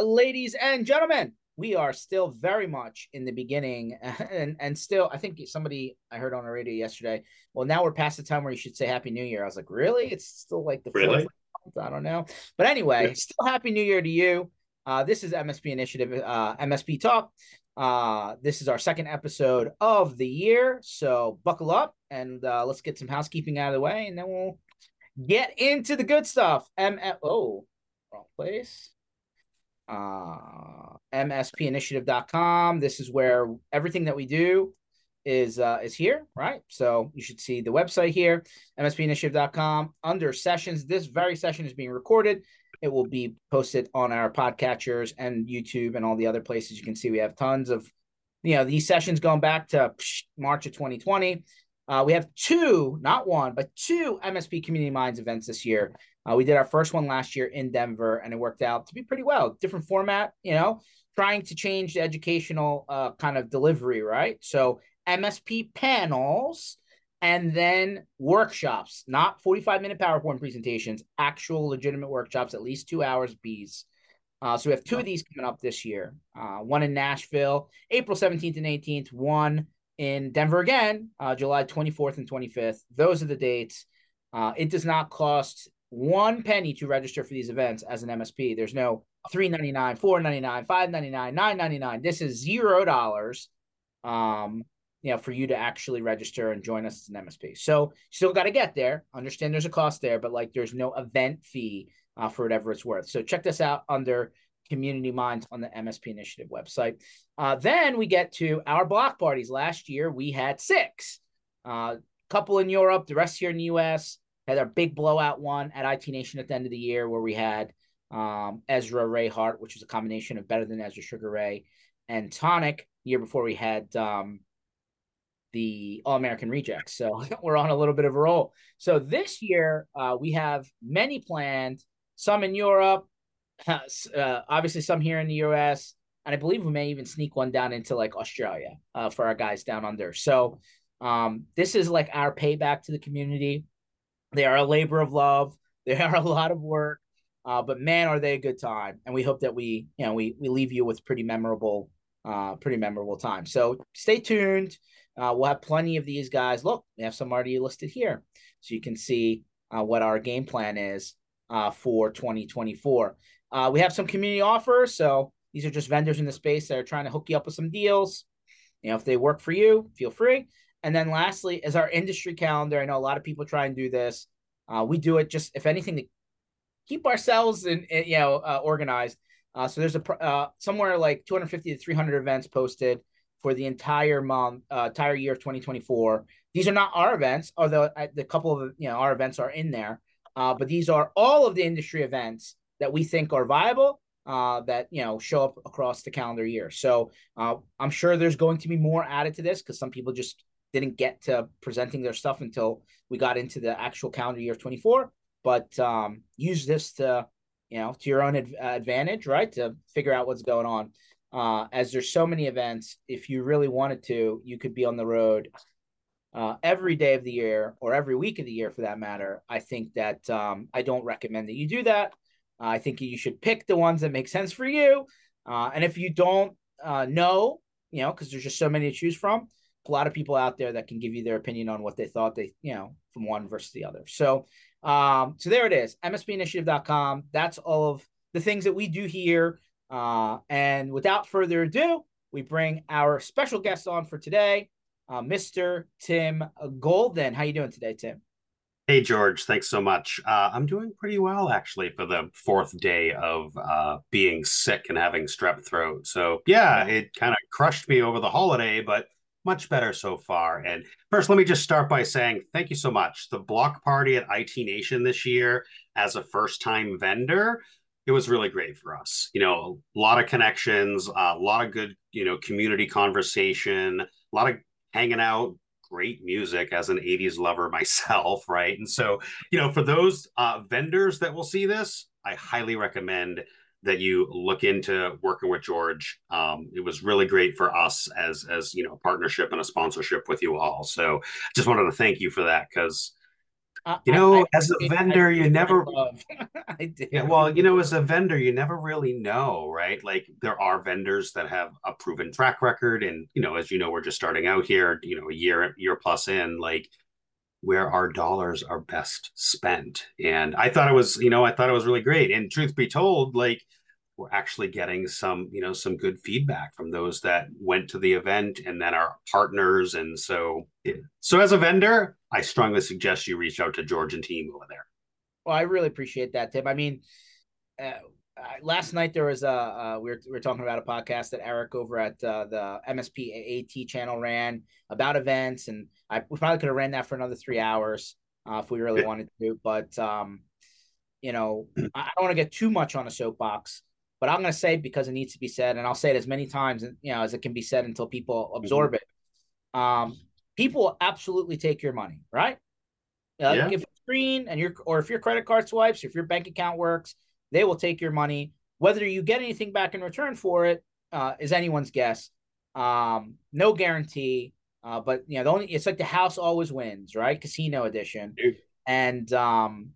Ladies and gentlemen. We are still very much in the beginning, and and still, I think somebody I heard on the radio yesterday. Well, now we're past the time where you should say Happy New Year. I was like, really? It's still like the really. I don't know, but anyway, yeah. still Happy New Year to you. Uh, this is MSP Initiative, uh, MSP Talk. Uh, this is our second episode of the year, so buckle up and uh, let's get some housekeeping out of the way, and then we'll get into the good stuff. M oh, wrong place. Uh, MSPinitiative.com. This is where everything that we do is uh, is here, right? So you should see the website here, MSPinitiative.com. Under sessions, this very session is being recorded. It will be posted on our podcatchers and YouTube and all the other places. You can see we have tons of, you know, these sessions going back to March of 2020. Uh, we have two, not one, but two MSP Community Minds events this year. Uh, we did our first one last year in Denver, and it worked out to be pretty well. Different format, you know, trying to change the educational uh, kind of delivery, right? So MSP panels and then workshops, not 45 minute PowerPoint presentations, actual legitimate workshops, at least two hours B's. Uh, so we have two of these coming up this year. Uh, one in Nashville, April 17th and 18th. One in Denver again, uh, July 24th and 25th. Those are the dates. Uh, it does not cost one penny to register for these events as an MSP. There's no 399, 499, 599, 999. This is zero dollars. Um, you know, for you to actually register and join us as an MSP. So still got to get there. Understand there's a cost there, but like there's no event fee uh, for whatever it's worth. So check this out under Community Minds on the MSP Initiative website. Uh, then we get to our block parties. Last year we had six, uh, couple in Europe, the rest here in the US. Had our big blowout one at IT Nation at the end of the year where we had um, Ezra Ray Hart, which was a combination of Better Than Ezra Sugar Ray and Tonic. year before we had um, the All American Rejects. So we're on a little bit of a roll. So this year uh, we have many planned, some in Europe, uh, obviously some here in the US, and I believe we may even sneak one down into like Australia uh, for our guys down under. So um, this is like our payback to the community. They are a labor of love. They are a lot of work, uh, but man, are they a good time! And we hope that we, you know, we we leave you with pretty memorable, uh, pretty memorable time. So stay tuned. Uh, we'll have plenty of these guys. Look, we have some already listed here, so you can see uh, what our game plan is uh, for 2024. Uh, we have some community offers, so these are just vendors in the space that are trying to hook you up with some deals. You know, if they work for you, feel free. And then lastly is our industry calendar. I know a lot of people try and do this. Uh, we do it just, if anything, to keep ourselves in you know uh, organized. Uh, so there's a uh, somewhere like 250 to 300 events posted for the entire month, uh, entire year of 2024. These are not our events, although the couple of you know our events are in there. Uh, but these are all of the industry events that we think are viable uh, that you know show up across the calendar year. So uh, I'm sure there's going to be more added to this because some people just didn't get to presenting their stuff until we got into the actual calendar year of 24. But um, use this to you know to your own ad- advantage, right? To figure out what's going on uh, as there's so many events. If you really wanted to, you could be on the road uh, every day of the year or every week of the year for that matter. I think that um, I don't recommend that you do that. Uh, I think you should pick the ones that make sense for you. Uh, and if you don't uh, know, you know, because there's just so many to choose from, a lot of people out there that can give you their opinion on what they thought they, you know, from one versus the other. So, um, so there it is, mspinitiative.com. That's all of the things that we do here. Uh, and without further ado, we bring our special guest on for today, uh, Mr. Tim Golden. How you doing today, Tim? Hey, George. Thanks so much. Uh, I'm doing pretty well, actually, for the fourth day of uh, being sick and having strep throat. So, yeah, it kind of crushed me over the holiday, but much better so far. And first, let me just start by saying thank you so much. The block party at IT Nation this year, as a first time vendor, it was really great for us. You know, a lot of connections, a lot of good, you know, community conversation, a lot of hanging out, great music as an 80s lover myself, right? And so, you know, for those uh, vendors that will see this, I highly recommend that you look into working with George. Um, it was really great for us as as you know, a partnership and a sponsorship with you all. So, just wanted to thank you for that because you know, I, I, as a vendor, you never. yeah, well, you know, as a vendor, you never really know, right? Like there are vendors that have a proven track record, and you know, as you know, we're just starting out here. You know, a year year plus in, like where our dollars are best spent. And I thought it was, you know, I thought it was really great. And truth be told, like we're actually getting some, you know, some good feedback from those that went to the event and then our partners. And so, so as a vendor, I strongly suggest you reach out to George and team over there. Well, I really appreciate that, Tim. I mean, uh, last night there was a uh, we, were, we were talking about a podcast that Eric over at uh, the MSP AT channel ran about events, and I we probably could have ran that for another three hours uh, if we really wanted to. But um, you know, I don't want to get too much on a soapbox, but I'm going to say because it needs to be said, and I'll say it as many times you know as it can be said until people absorb mm-hmm. it. Um, people absolutely take your money, right? Uh, yeah. If screen and your or if your credit card swipes, if your bank account works they will take your money. Whether you get anything back in return for it uh, is anyone's guess. Um, no guarantee. Uh, but you know, the only it's like the house always wins, right? Casino edition. And um,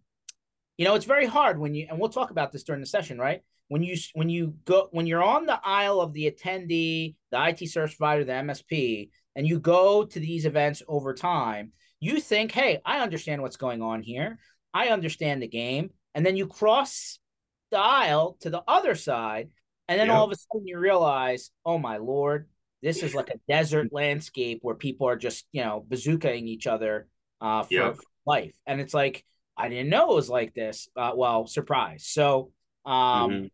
you know, it's very hard when you and we'll talk about this during the session, right? When you when you go when you're on the aisle of the attendee, the IT service provider, the MSP, and you go to these events over time, you think, hey, I understand what's going on here. I understand the game. And then you cross the aisle to the other side, and then yep. all of a sudden you realize, oh my lord, this is like a desert landscape where people are just you know bazookaing each other uh, for, yep. for life, and it's like I didn't know it was like this. Uh, well, surprise. So um, mm-hmm.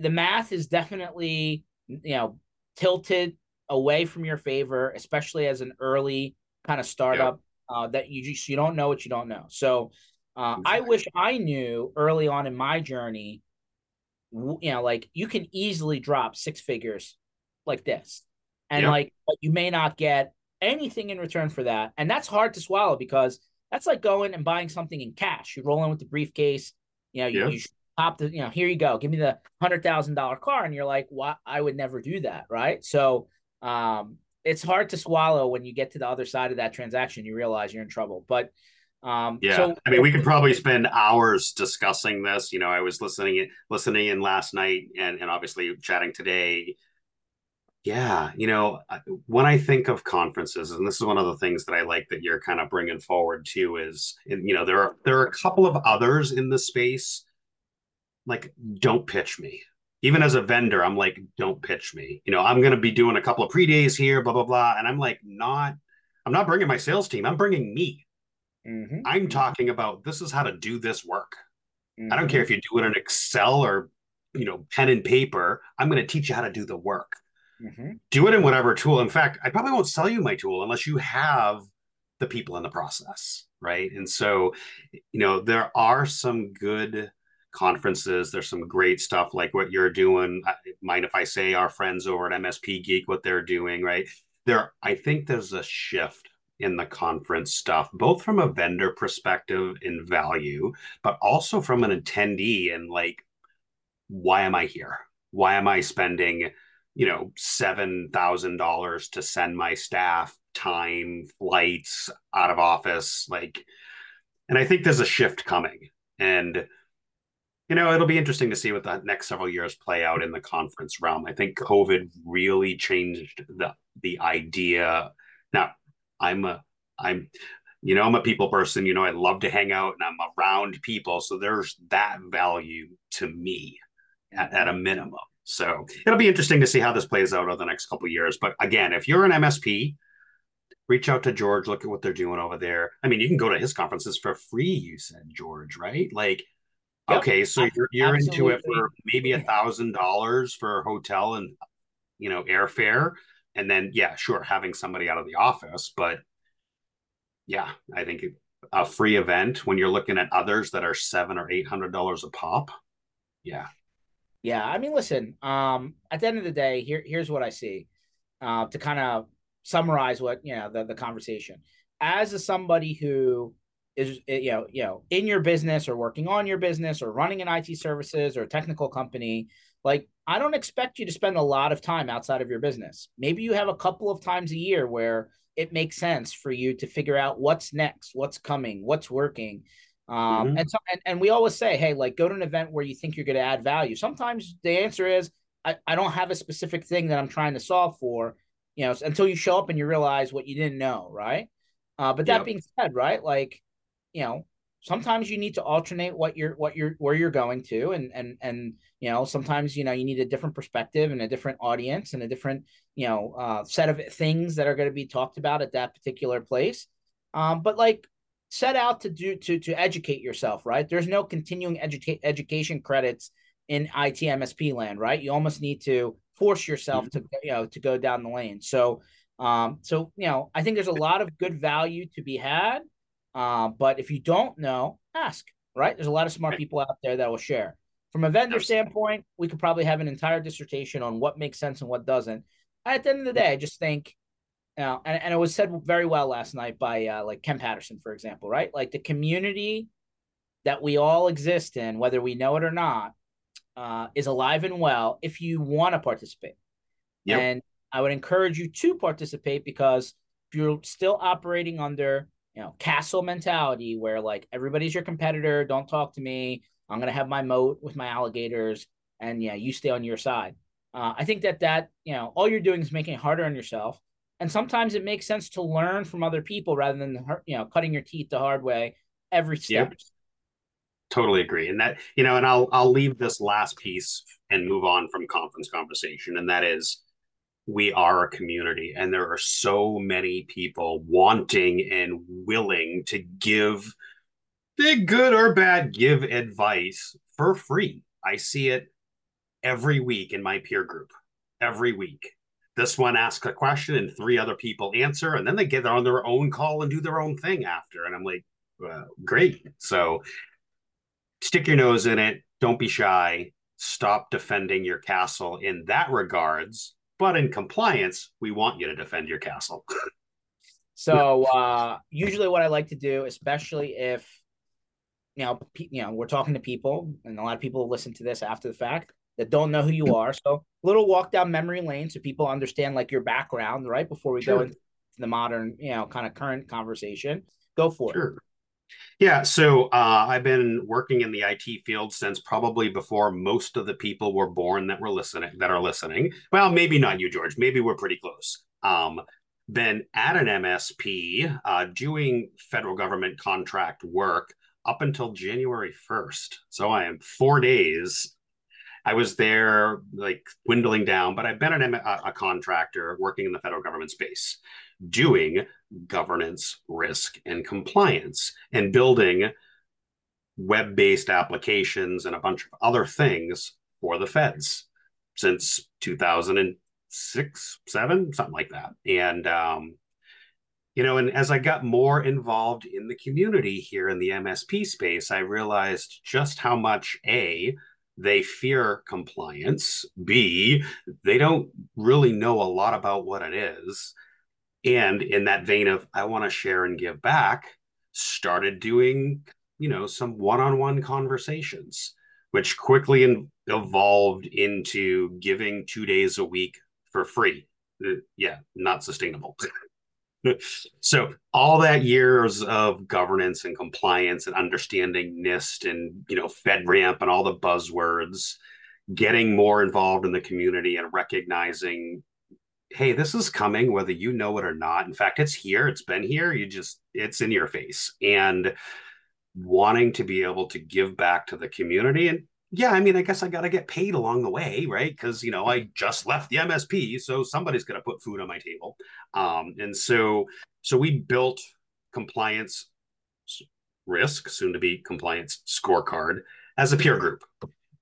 The math is definitely you know tilted away from your favor, especially as an early kind of startup yep. uh, that you just you don't know what you don't know. So uh. I wish I knew early on in my journey, you know, like you can easily drop six figures like this. And yep. like, but you may not get anything in return for that. And that's hard to swallow because that's like going and buying something in cash. You roll in with the briefcase, you know, you, yep. you pop the, you know, here you go, give me the hundred thousand dollar car. And you're like, what? I would never do that. Right. So, um, it's hard to swallow when you get to the other side of that transaction. You realize you're in trouble. But um, yeah, so, I mean, we could probably spend hours discussing this. You know, I was listening listening in last night, and and obviously chatting today. Yeah, you know, when I think of conferences, and this is one of the things that I like that you're kind of bringing forward too, is you know there are there are a couple of others in the space. Like, don't pitch me. Even as a vendor, I'm like, don't pitch me. You know, I'm going to be doing a couple of pre days here, blah blah blah, and I'm like, not. I'm not bringing my sales team. I'm bringing me Mm-hmm. I'm talking about this is how to do this work. Mm-hmm. I don't care mm-hmm. if you do it in Excel or you know pen and paper. I'm going to teach you how to do the work. Mm-hmm. Do it in whatever tool. In fact, I probably won't sell you my tool unless you have the people in the process, right? And so, you know, there are some good conferences. There's some great stuff like what you're doing. Mind if I say our friends over at MSP Geek what they're doing, right? There, I think there's a shift in the conference stuff, both from a vendor perspective in value, but also from an attendee and like, why am I here? Why am I spending, you know, $7,000 to send my staff time, flights, out of office? Like, and I think there's a shift coming. And, you know, it'll be interesting to see what the next several years play out in the conference realm. I think COVID really changed the the idea. Now, I'm a I'm you know I'm a people person. You know I love to hang out and I'm around people. So there's that value to me at, at a minimum. So it'll be interesting to see how this plays out over the next couple years. But again, if you're an MSP, reach out to George. Look at what they're doing over there. I mean, you can go to his conferences for free. You said George, right? Like, yep. okay, so you're you're into it for maybe a thousand dollars for a hotel and you know airfare and then yeah sure having somebody out of the office but yeah i think a free event when you're looking at others that are seven or eight hundred dollars a pop yeah. Yeah i mean listen um at the end of the day here here's what i see uh to kind of summarize what you know the, the conversation. As a somebody who is you know you know in your business or working on your business or running an IT services or technical company like I don't expect you to spend a lot of time outside of your business. Maybe you have a couple of times a year where it makes sense for you to figure out what's next, what's coming, what's working. Um, mm-hmm. and so and, and we always say, hey, like go to an event where you think you're going to add value. Sometimes the answer is I, I don't have a specific thing that I'm trying to solve for, you know, until you show up and you realize what you didn't know, right? Uh, but that yep. being said, right, like, you know, sometimes you need to alternate what you're what you're where you're going to and and and you know sometimes you know you need a different perspective and a different audience and a different you know uh, set of things that are going to be talked about at that particular place um, but like set out to do to to educate yourself right there's no continuing educa- education credits in IT MSP land, right? You almost need to force yourself mm-hmm. to you know to go down the lane. So um, so you know, I think there's a lot of good value to be had. Uh, but if you don't know, ask. Right? There's a lot of smart people out there that will share. From a vendor standpoint, we could probably have an entire dissertation on what makes sense and what doesn't. At the end of the day, I just think, you know, and, and it was said very well last night by uh, like Ken Patterson, for example, right? Like the community that we all exist in, whether we know it or not, uh, is alive and well if you want to participate. Yep. And I would encourage you to participate because if you're still operating under, you know, castle mentality where like everybody's your competitor, don't talk to me, I'm going to have my moat with my alligators and yeah, you stay on your side. Uh, I think that that, you know, all you're doing is making it harder on yourself. And sometimes it makes sense to learn from other people rather than, you know, cutting your teeth the hard way every step. Yep totally agree and that you know and i'll i'll leave this last piece and move on from conference conversation and that is we are a community and there are so many people wanting and willing to give big good or bad give advice for free i see it every week in my peer group every week this one asks a question and three other people answer and then they get on their own call and do their own thing after and i'm like great so stick your nose in it. Don't be shy. Stop defending your castle in that regards. But in compliance, we want you to defend your castle. so uh, usually, what I like to do, especially if you know, you know, we're talking to people, and a lot of people listen to this after the fact that don't know who you are. So, little walk down memory lane so people understand like your background, right? Before we sure. go into the modern, you know, kind of current conversation. Go for sure. it. Yeah, so uh, I've been working in the IT field since probably before most of the people were born that were listening that are listening. Well, maybe not you, George. Maybe we're pretty close. Um, been at an MSP uh, doing federal government contract work up until January 1st. So I am four days. I was there like dwindling down, but I've been an, a, a contractor working in the federal government space doing governance, risk, and compliance, and building web based applications and a bunch of other things for the feds since 2006, seven, something like that. And, um, you know, and as I got more involved in the community here in the MSP space, I realized just how much A, they fear compliance, B, they don't really know a lot about what it is. And in that vein of i want to share and give back started doing you know some one-on-one conversations which quickly in- evolved into giving two days a week for free. Uh, yeah not sustainable so all that years of governance and compliance and understanding nist and you know fedramp and all the buzzwords getting more involved in the community and recognizing hey, this is coming, whether you know it or not. In fact, it's here, it's been here, you just, it's in your face. And wanting to be able to give back to the community. And yeah, I mean, I guess I got to get paid along the way, right? Because, you know, I just left the MSP, so somebody's going to put food on my table. Um, and so, so we built compliance risk, soon to be compliance scorecard as a peer group,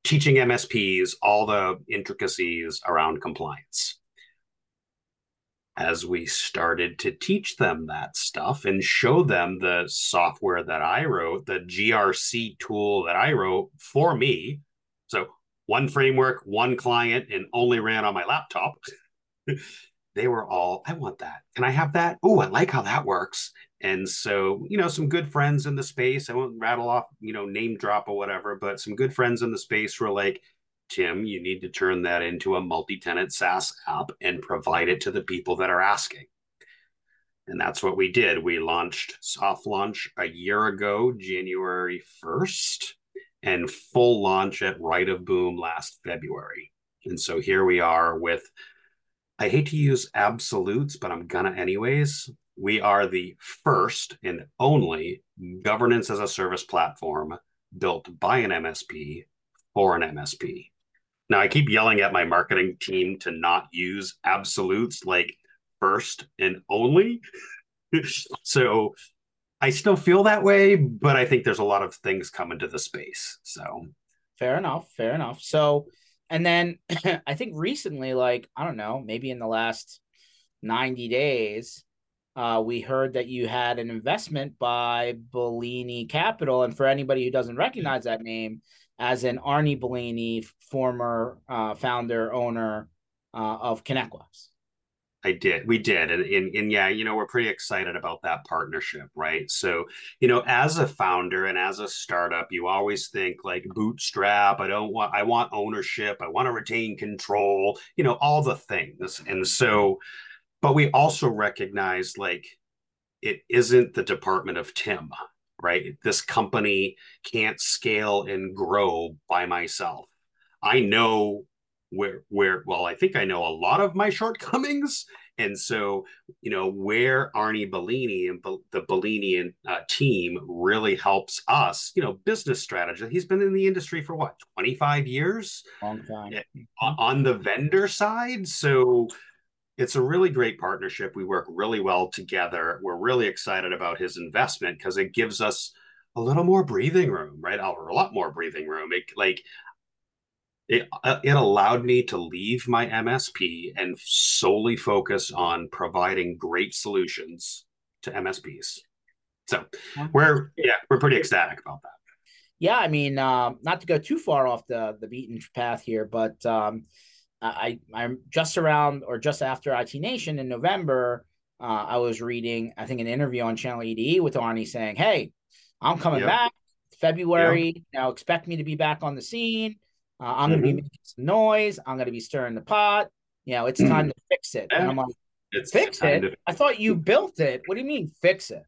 teaching MSPs all the intricacies around compliance as we started to teach them that stuff and show them the software that I wrote, the GRC tool that I wrote for me. So, one framework, one client, and only ran on my laptop. they were all, I want that. Can I have that? Oh, I like how that works. And so, you know, some good friends in the space, I won't rattle off, you know, name drop or whatever, but some good friends in the space were like, Tim, you need to turn that into a multi tenant SaaS app and provide it to the people that are asking. And that's what we did. We launched soft launch a year ago, January 1st, and full launch at Right of Boom last February. And so here we are with, I hate to use absolutes, but I'm gonna anyways. We are the first and only governance as a service platform built by an MSP for an MSP. Now, I keep yelling at my marketing team to not use absolutes like first and only. so I still feel that way, but I think there's a lot of things coming to the space. So fair enough. Fair enough. So, and then I think recently, like, I don't know, maybe in the last 90 days, uh, we heard that you had an investment by Bellini Capital. And for anybody who doesn't recognize that name, as an Arnie Bellini, former uh, founder, owner uh, of ConnectWise. I did. We did. And, and, and yeah, you know, we're pretty excited about that partnership, right? So, you know, as a founder and as a startup, you always think like bootstrap. I don't want, I want ownership. I want to retain control, you know, all the things. And so, but we also recognize like it isn't the department of Tim, right? This company can't scale and grow by myself. I know where where well i think i know a lot of my shortcomings. And so you know where arnie bellini and the bellini uh, team really helps us you know business strategy he's been in the industry for what 25 years? Long time. On the vendor side? So it's a really great partnership. We work really well together. We're really excited about his investment because it gives us a little more breathing room right? Or a lot more breathing room. It, like it, uh, it allowed me to leave my MSP and solely focus on providing great solutions to MSPs. So we're yeah we're pretty ecstatic about that. Yeah, I mean, um, not to go too far off the the beaten path here, but um, I I'm just around or just after IT Nation in November. Uh, I was reading, I think, an interview on ChannelE2E with Arnie saying, "Hey, I'm coming yep. back February. Yep. Now expect me to be back on the scene." Uh, I'm going to be mm-hmm. making some noise. I'm going to be stirring the pot. You know, it's time mm-hmm. to fix it. And I'm like, it's fix it? I thought you built it. What do you mean fix it?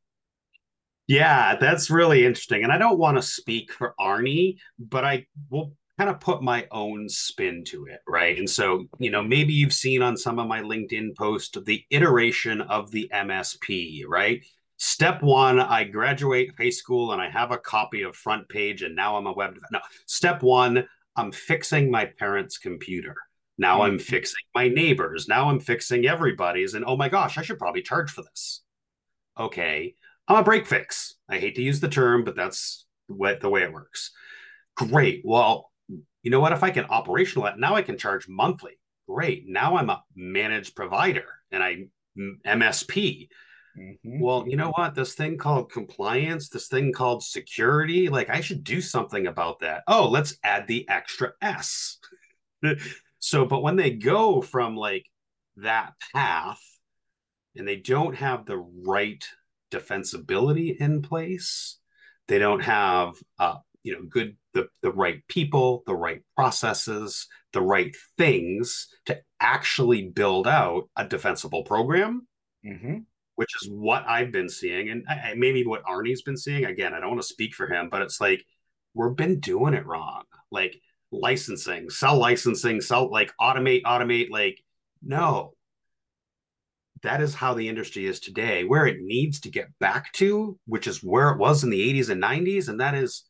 Yeah, that's really interesting. And I don't want to speak for Arnie, but I will kind of put my own spin to it, right? And so, you know, maybe you've seen on some of my LinkedIn posts the iteration of the MSP, right? Step one, I graduate high school and I have a copy of Front Page, and now I'm a web. No, step one, I'm fixing my parents' computer. Now mm-hmm. I'm fixing my neighbors. Now I'm fixing everybody's. And oh my gosh, I should probably charge for this. Okay. I'm a break fix. I hate to use the term, but that's what the way it works. Great. Well, you know what? If I can operational it, now I can charge monthly. Great. Now I'm a managed provider and I MSP. Mm-hmm. Well, you know what? This thing called compliance, this thing called security, like I should do something about that. Oh, let's add the extra S. so, but when they go from like that path and they don't have the right defensibility in place, they don't have uh, you know, good the, the right people, the right processes, the right things to actually build out a defensible program. Mm-hmm which is what I've been seeing, and I, maybe what Arnie's been seeing. Again, I don't want to speak for him, but it's like we've been doing it wrong. Like licensing, sell licensing, sell like automate, automate. Like no, that is how the industry is today. Where it needs to get back to, which is where it was in the 80s and 90s, and that is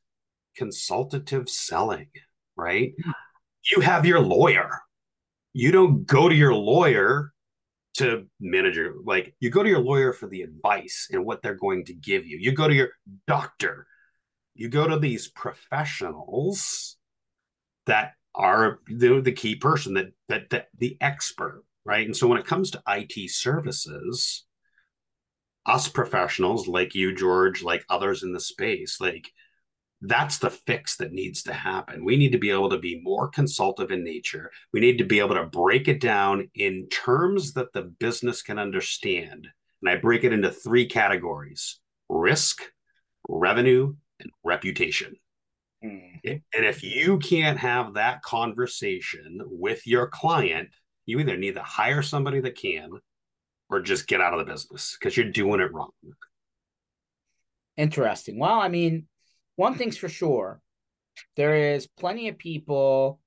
consultative selling. Right? You have your lawyer. You don't go to your lawyer to manager like you go to your lawyer for the advice and what they're going to give you you go to your doctor you go to these professionals that are the, the key person that, that that the expert right and so when it comes to it services us professionals like you george like others in the space like that's the fix that needs to happen. We need to be able to be more consultative in nature. We need to be able to break it down in terms that the business can understand. And I break it into three categories risk, revenue, and reputation. Mm. And if you can't have that conversation with your client, you either need to hire somebody that can or just get out of the business because you're doing it wrong. Interesting. Well, I mean, one thing's for sure there is plenty of people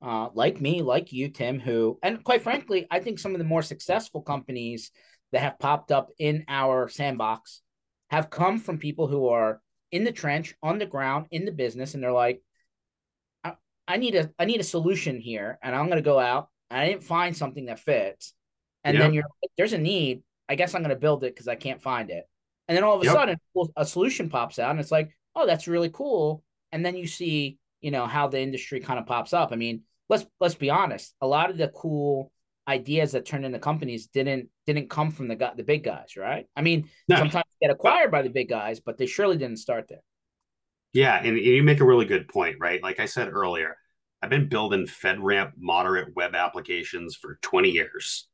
uh, like me, like you, Tim, who, and quite frankly, I think some of the more successful companies that have popped up in our sandbox have come from people who are in the trench, on the ground, in the business, and they're like, I, I need a I need a solution here, and I'm going to go out. And I didn't find something that fits, and yep. then you're there's a need. I guess I'm going to build it because I can't find it, and then all of a yep. sudden a solution pops out, and it's like, oh, that's really cool. And then you see, you know, how the industry kind of pops up. I mean, let's let's be honest. A lot of the cool ideas that turned into companies didn't didn't come from the guy, the big guys, right? I mean, no. sometimes get acquired by the big guys, but they surely didn't start there. Yeah, and you make a really good point, right? Like I said earlier, I've been building FedRAMP moderate web applications for 20 years.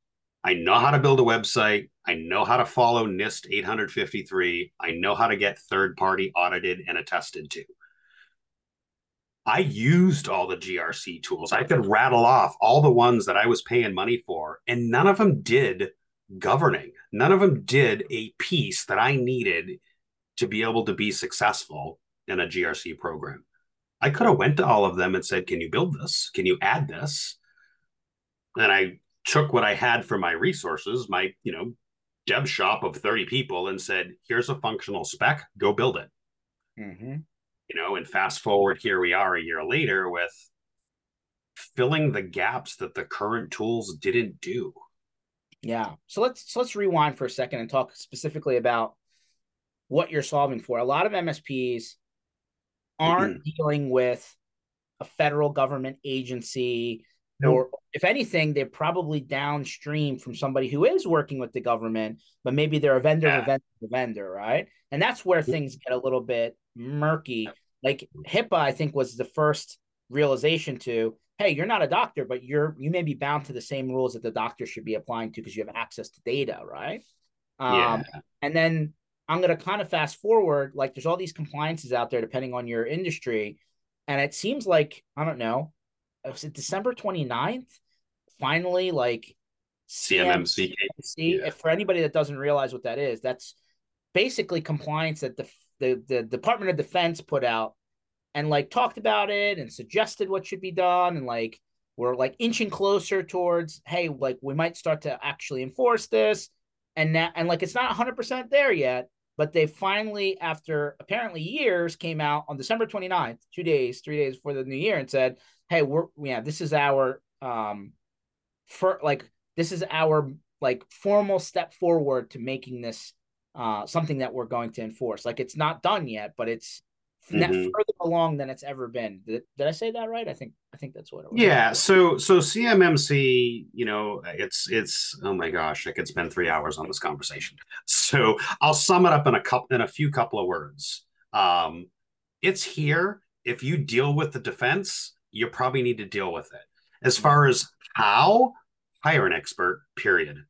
I know how to build a website. I know how to follow NIST 853. I know how to get third party audited and attested to. I used all the GRC tools. I could rattle off all the ones that I was paying money for, and none of them did governing. None of them did a piece that I needed to be able to be successful in a GRC program. I could have went to all of them and said, "Can you build this? Can you add this?" And I took what I had for my resources, my you know dev shop of 30 people, and said, "Here's a functional spec. Go build it." Mm-hmm you know and fast forward here we are a year later with filling the gaps that the current tools didn't do yeah so let's so let's rewind for a second and talk specifically about what you're solving for a lot of msps aren't mm-hmm. dealing with a federal government agency nope. or if anything they're probably downstream from somebody who is working with the government but maybe they're a vendor yeah. a vendor a vendor right and that's where things get a little bit murky. Like HIPAA, I think was the first realization to, hey, you're not a doctor, but you're you may be bound to the same rules that the doctor should be applying to because you have access to data, right? Um, yeah. And then I'm gonna kind of fast forward, like there's all these compliances out there depending on your industry, and it seems like I don't know, was it December 29th? Finally, like CMMC. CMMC yeah. For anybody that doesn't realize what that is, that's basically compliance that the the the Department of Defense put out and like talked about it and suggested what should be done and like we're like inching closer towards hey like we might start to actually enforce this and now and like it's not 100% there yet but they finally after apparently years came out on December 29th 2 days 3 days before the new year and said hey we're yeah this is our um for like this is our like formal step forward to making this uh, something that we're going to enforce. Like it's not done yet, but it's mm-hmm. further along than it's ever been. Did, did I say that right? I think I think that's what it was. Yeah. So so CMMC, you know, it's it's oh my gosh, I could spend three hours on this conversation. So I'll sum it up in a couple in a few couple of words. Um, it's here. If you deal with the defense, you probably need to deal with it. As far as how, hire an expert. Period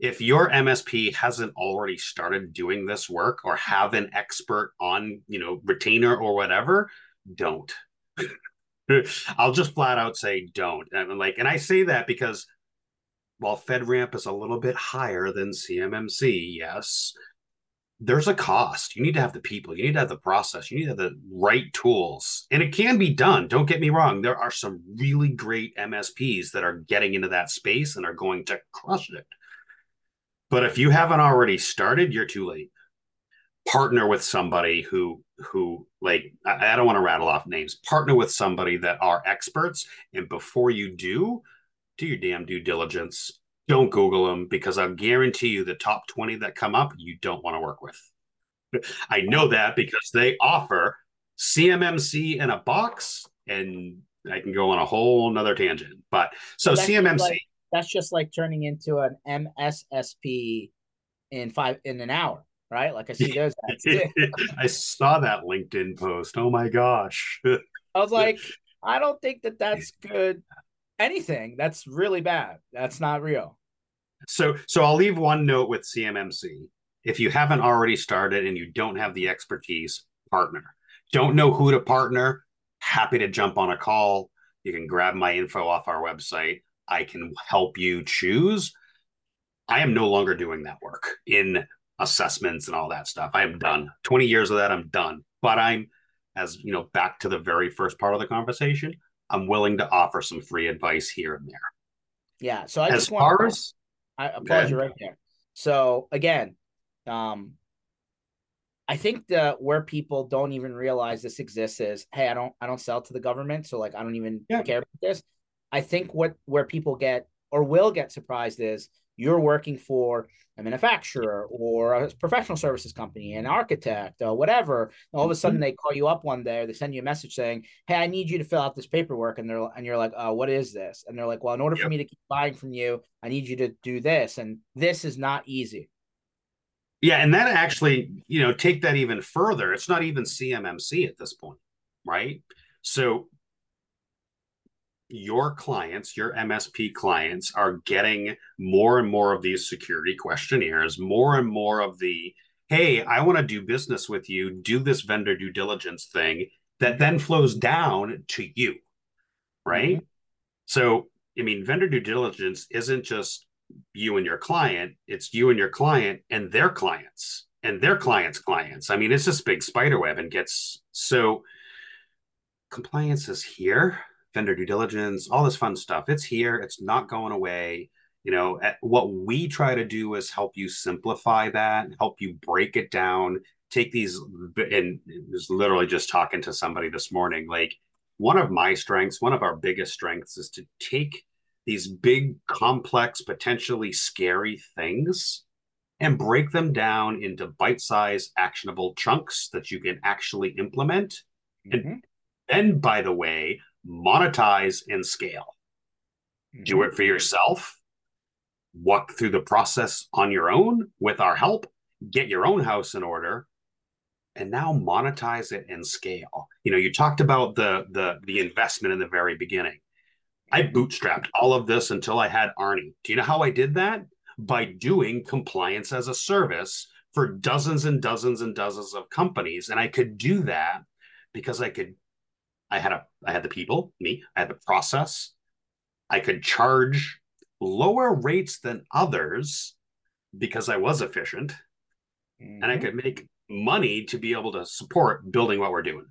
if your MSP hasn't already started doing this work or have an expert on, you know, retainer or whatever, don't. I'll just flat out say don't. And like, and I say that because while FedRAMP is a little bit higher than CMMC, yes, there's a cost. You need to have the people, you need to have the process, you need to have the right tools. And it can be done. Don't get me wrong. There are some really great MSPs that are getting into that space and are going to crush it. But if you haven't already started, you're too late. Partner with somebody who who like I, I don't want to rattle off names. Partner with somebody that are experts, and before you do, do your damn due diligence. Don't Google them because I'll guarantee you the top 20 that come up, you don't want to work with. I know that because they offer CMMC in a box, and I can go on a whole nother tangent. But so CMMC. Like, that's just like turning into an MSSP in five in an hour, right? Like I see those. I saw that LinkedIn post. Oh my gosh. I was like, I don't think that that's good. Anything that's really bad. That's not real. So, so I'll leave one note with CMMC. If you haven't already started and you don't have the expertise, partner. Don't know who to partner? Happy to jump on a call. You can grab my info off our website. I can help you choose. I am no longer doing that work in assessments and all that stuff. I am done. 20 years of that, I'm done. But I'm, as you know, back to the very first part of the conversation, I'm willing to offer some free advice here and there. Yeah. So I as just far want as I applaud you right there. So again, um, I think that where people don't even realize this exists is, hey, I don't I don't sell to the government, so like I don't even Yeah. care about this. I think what where people get or will get surprised is you're working for a manufacturer or a professional services company, an architect, or whatever. All of a mm-hmm. sudden, they call you up one day, or they send you a message saying, "Hey, I need you to fill out this paperwork," and they're and you're like, "Oh, what is this?" And they're like, "Well, in order for Yep. me to keep buying from you, I need you to do this, and this is not easy." Yeah, and that actually, you know, take that even further. It's not even CMMC at this point, right? So your clients, your MSP clients are getting more and more of these security questionnaires, more and more of the, hey, I want to do business with you, do this vendor due diligence thing that then flows down to you, right? Mhm. So, I mean, vendor due diligence isn't just you and your client, it's you and your client and their clients and their clients' clients. I mean, it's this big spider web and gets so compliance is here, vendor due diligence, all this fun stuff. It's here, it's not going away. You know, at- what we try to do is help you simplify that, help you break it down, take these and was literally just talking to somebody this morning like one of my strengths, one of our biggest strengths is to take these big, complex, potentially scary things and break them down into bite sized, actionable chunks that you can actually implement. And Mhm. then, by the way, monetize and scale. Do Mhm. it for yourself, walk through the process on your own with our help, get your own house in order, and now monetize it and scale. You know, you talked about the the the investment in the very beginning. I bootstrapped all of this until I had Arnie. Do you know how I did that? By doing compliance as a service for dozens and dozens and dozens of companies. And I could do that because I could, I had a, I had the people, me, I had the process. I could charge lower rates than others because I was efficient and I Mhm. could make money to be able to support building what we're doing.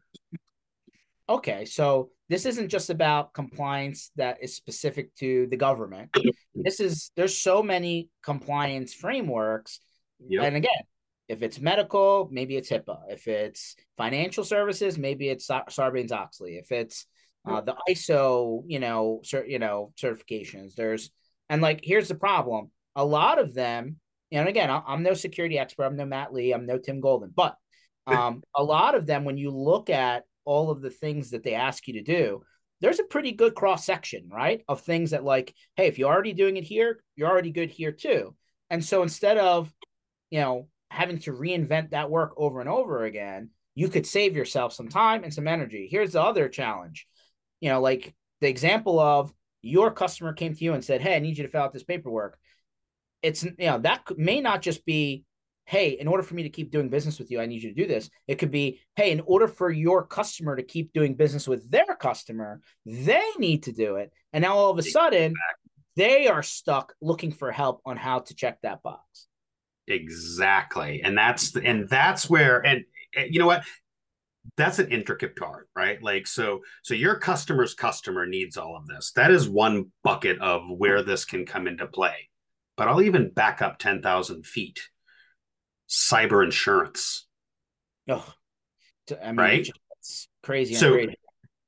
Okay, so this isn't just about compliance that is specific to the government. This is there's so many compliance frameworks. Yep. And again, if it's medical, maybe it's HIPAA. If it's financial services, maybe it's Sarbanes-Oxley. If it's uh, the ISO, you know, cer- you know, certifications. There's and like here's the problem. A lot of them, and again, I'm no security expert. I'm no Matt Lee. I'm no Tim Golden, but um, a lot of them, when you look at all of the things that they ask you to do, there's a pretty good cross section, right? Of things that, like, hey, if you're already doing it here, you're already good here too. And so instead of, you know, having to reinvent that work over and over again, you could save yourself some time and some energy. Here's the other challenge, you know, like the example of your customer came to you and said, hey, I need you to fill out this paperwork. It's, you know, that may not just be hey, in order for me to keep doing business with you, I need you to do this. It could be, hey, in order for your customer to keep doing business with their customer, they need to do it. And now all of a sudden, they are stuck looking for help on how to check that box. Exactly. And that's and that's where and eh, you know what? That's an intricate part, right? Like so so your customer's customer needs all of this. That is one bucket of where this can come into play. But I'll even back up 10,000 feet. Cyber insurance. Oh, I mean, Right? it's, it's crazy. So- crazy.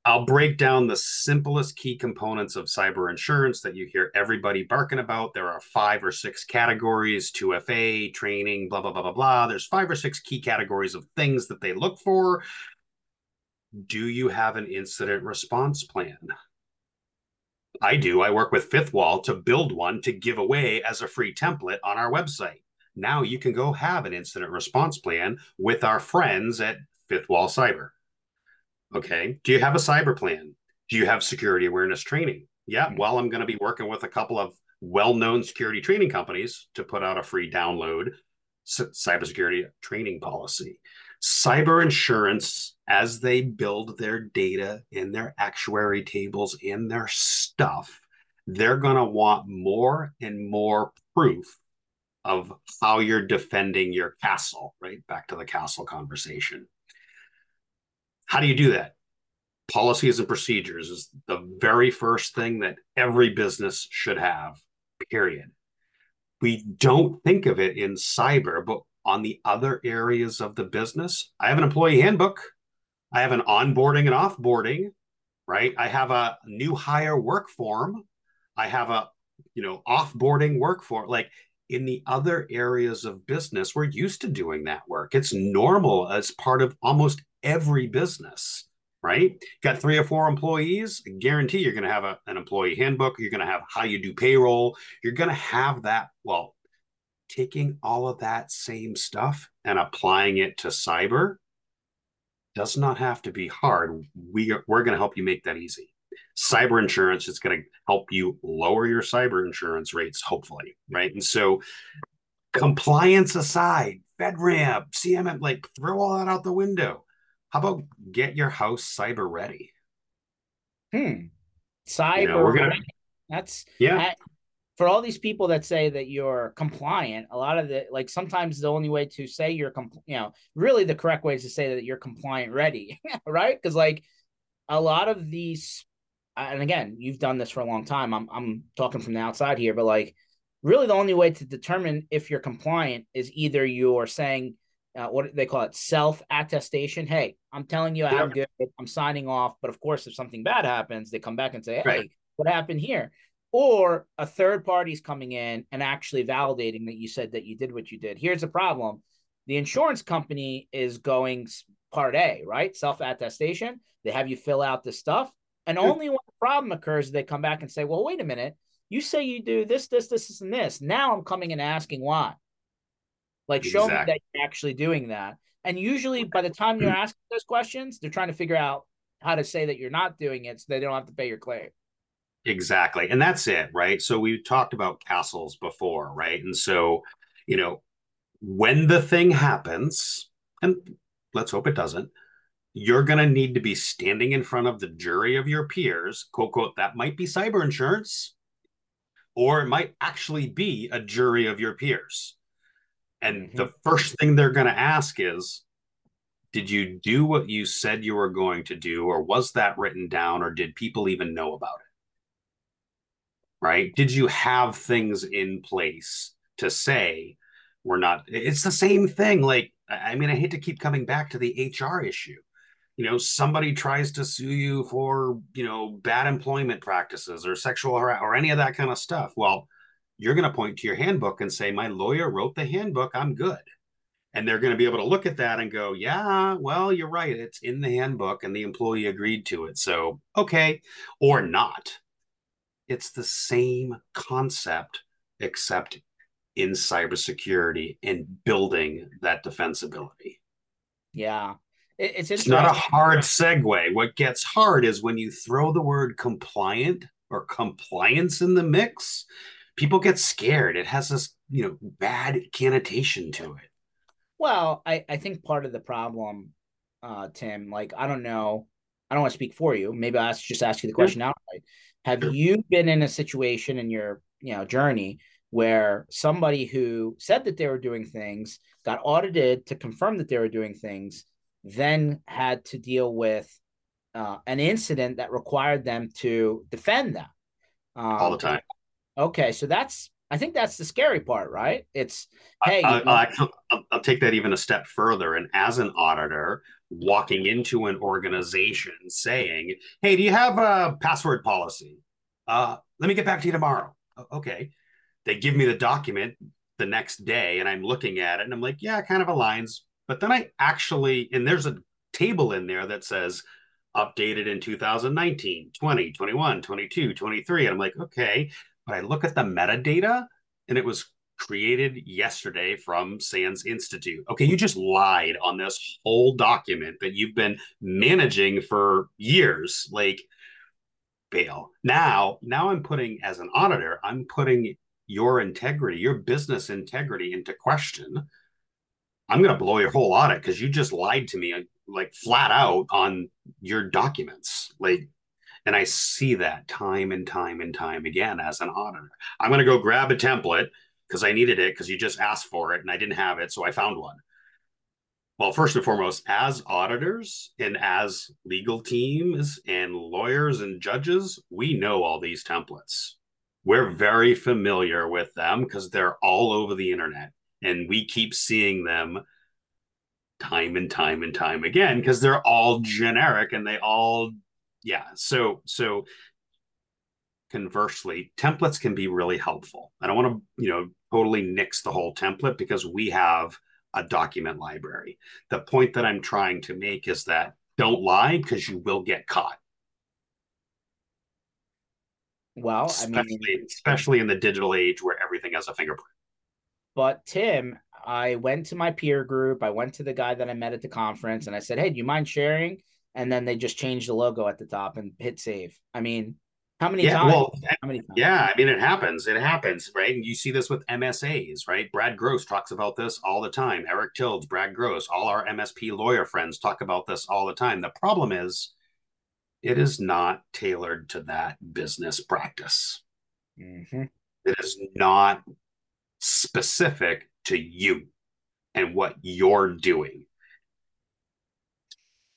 I'll break down the simplest key components of cyber insurance that you hear everybody barking about. There are five or six categories 2FA, training, blah, blah, blah, blah, blah. There's five or six key categories of things that they look for. Do you have an incident response plan? I do. I work with Fifth Wall to build one to give away as a free template on our website. Now you can go have an incident response plan with our friends at Fifth Wall Cyber. Okay. Do you have a cyber plan? Do you have security awareness training? Yeah. Mm-hmm. Well, I'm going to be working with a couple of well known security training companies to put out a free download cybersecurity training policy. Cyber insurance, as they build their data in their actuary tables in their stuff, they're going to want more and more proof of how you're defending your castle, right? Back to the castle conversation. How do you do that? Policies and procedures is the very first thing that every business should have, period. We don't think of it in cyber, but on the other areas of the business, I have an employee handbook, I have an onboarding and offboarding, right? I have a new hire work form, I have a you know offboarding work form. Like in the other areas of business, we're used to doing that work. It's normal as part of almost every business, right? Got three or four employees, I guarantee you're going to have a, an employee handbook. You're going to have how you do payroll. You're going to have that. Well, taking all of that same stuff and applying it to cyber does not have to be hard. We are, we're going to help you make that easy. Cyber insurance is going to help you lower your cyber insurance rates, hopefully, right? And so, compliance aside, FedRAMP, CMM, like throw all that out the window. How about get your house cyber ready? Hmm. Cyber. You know, we're gonna, That's yeah for all these people that say that you're compliant, a lot of the like sometimes the only way to say you're compl- you know, really the correct way is to say that you're compliant ready, right? Because like a lot of these and again, you've done this for a long time. I'm I'm talking from the outside here, but like really the only way to determine if you're compliant is either you're saying uh, what they call it self attestation. Hey, I'm telling you I'm good. I'm signing off. But of course, if something bad happens, they come back and say, Hey, right. what happened here? or a third party's coming in and actually validating that you said that you did what you did. Here's the problem the insurance company is going part A, right? Self attestation. They have you fill out the stuff. And only when the problem occurs, they come back and say, well, wait a minute. You say you do this, this, this, and this. Now I'm coming and asking why. Like, show exactly. me that you're actually doing that. And usually, by the time you're asking those questions, they're trying to figure out how to say that you're not doing it so they don't have to pay your claim. Exactly. And that's it, right? So we talked about castles before, right? And so, you know, when the thing happens, and let's hope it doesn't, you're going to need to be standing in front of the jury of your peers, quote, quote, that might be cyber insurance, or it might actually be a jury of your peers. And mm-hmm. the first thing they're going to ask is, did you do what you said you were going to do, or was that written down, or did people even know about it? right? Did you have things in place to say we're not? It's the same thing. Like, I mean, I hate to keep coming back to the HR issue. You know, somebody tries to sue you for, you know, bad employment practices or sexual harassment or any of that kind of stuff. Well, you're going to point to your handbook and say, my lawyer wrote the handbook. I'm good. And they're going to be able to look at that and go, yeah, well, you're right. It's in the handbook and the employee agreed to it. So, okay, or not it's the same concept, except in cybersecurity and building that defensibility. Yeah. It's, it's not a hard segue. What gets hard is when you throw the word compliant or compliance in the mix, people get scared. It has this, you know, bad connotation to it. Well, I, I think part of the problem, uh, Tim, like I don't know, I don't want to speak for you. Maybe I'll ask, just ask you the question outright. Have you been in a situation in your you know journey where somebody who said that they were doing things got audited to confirm that they were doing things, then had to deal with uh, an incident that required them to defend that um, all the time? Okay, so that's I think that's the scary part, right? It's hey, I, I, I'll, I'll take that even a step further. And as an auditor, walking into an organization saying, "Hey, do you have a password policy? Uh, let me get back to you tomorrow." Okay. They give me the document the next day, and I'm looking at it, and I'm like, "Yeah, it kind of aligns." But then I actually, and there's a table in there that says updated in 2019, 20, 21, 22, 23. And I'm like, okay. But I look at the metadata and it was created yesterday from SANS Institute. Okay, you just lied on this whole document that you've been managing for years. Like, bail. Now, now I'm putting as an auditor, I'm putting your integrity, your business integrity into question. I'm going to blow your whole audit because you just lied to me like flat out on your documents. Like, and I see that time and time and time again as an auditor. I'm going to go grab a template because I needed it because you just asked for it and I didn't have it, so I found one. Well, first and foremost, as auditors and as legal teams and lawyers and judges, we know all these templates. We're very familiar with them because they're all over the internet and we keep seeing them time and time and time again because they're all generic and they all yeah so so conversely templates can be really helpful i don't want to you know totally nix the whole template because we have a document library the point that i'm trying to make is that don't lie because you will get caught well especially, I mean, especially in the digital age where everything has a fingerprint but tim I went to my peer group. I went to the guy that I met at the conference and I said, Hey, do you mind sharing? And then they just change the logo at the top and hit save. I mean, how many yeah, times? Well, how many times? Yeah, I mean, it happens. It happens, right? And you see this with MSAs, right? Brad Gross talks about this all the time. Eric Tilds, Brad Gross, all our MSP lawyer friends talk about this all the time. The problem is, it is not tailored to that business practice. Mm-hmm. It is not specific to you and what you're doing.